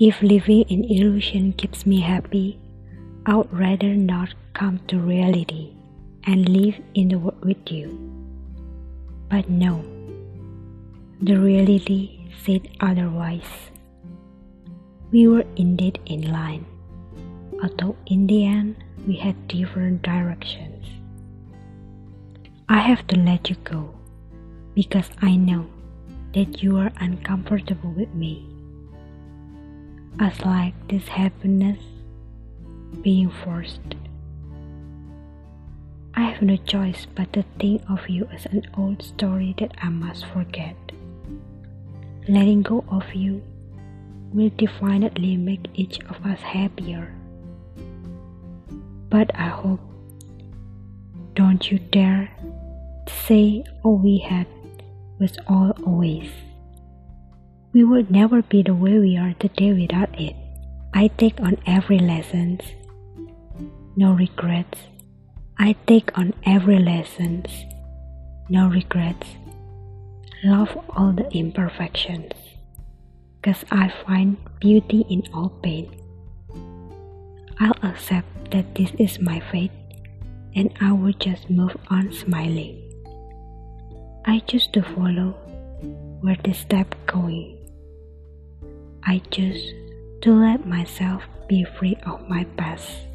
If living in illusion keeps me happy, I would rather not come to reality and live in the world with you. But no, the reality said otherwise. We were indeed in line, although in the end we had different directions. I have to let you go because I know that you are uncomfortable with me. As like this happiness being forced. I have no choice but to think of you as an old story that I must forget. Letting go of you will definitely make each of us happier. But I hope, don't you dare say all we had was all always. We would never be the way we are today without it. I take on every lessons. No regrets. I take on every lessons. No regrets. Love all the imperfections. Cause I find beauty in all pain. I'll accept that this is my fate and I will just move on smiling. I choose to follow where the step going. I choose to let myself be free of my past.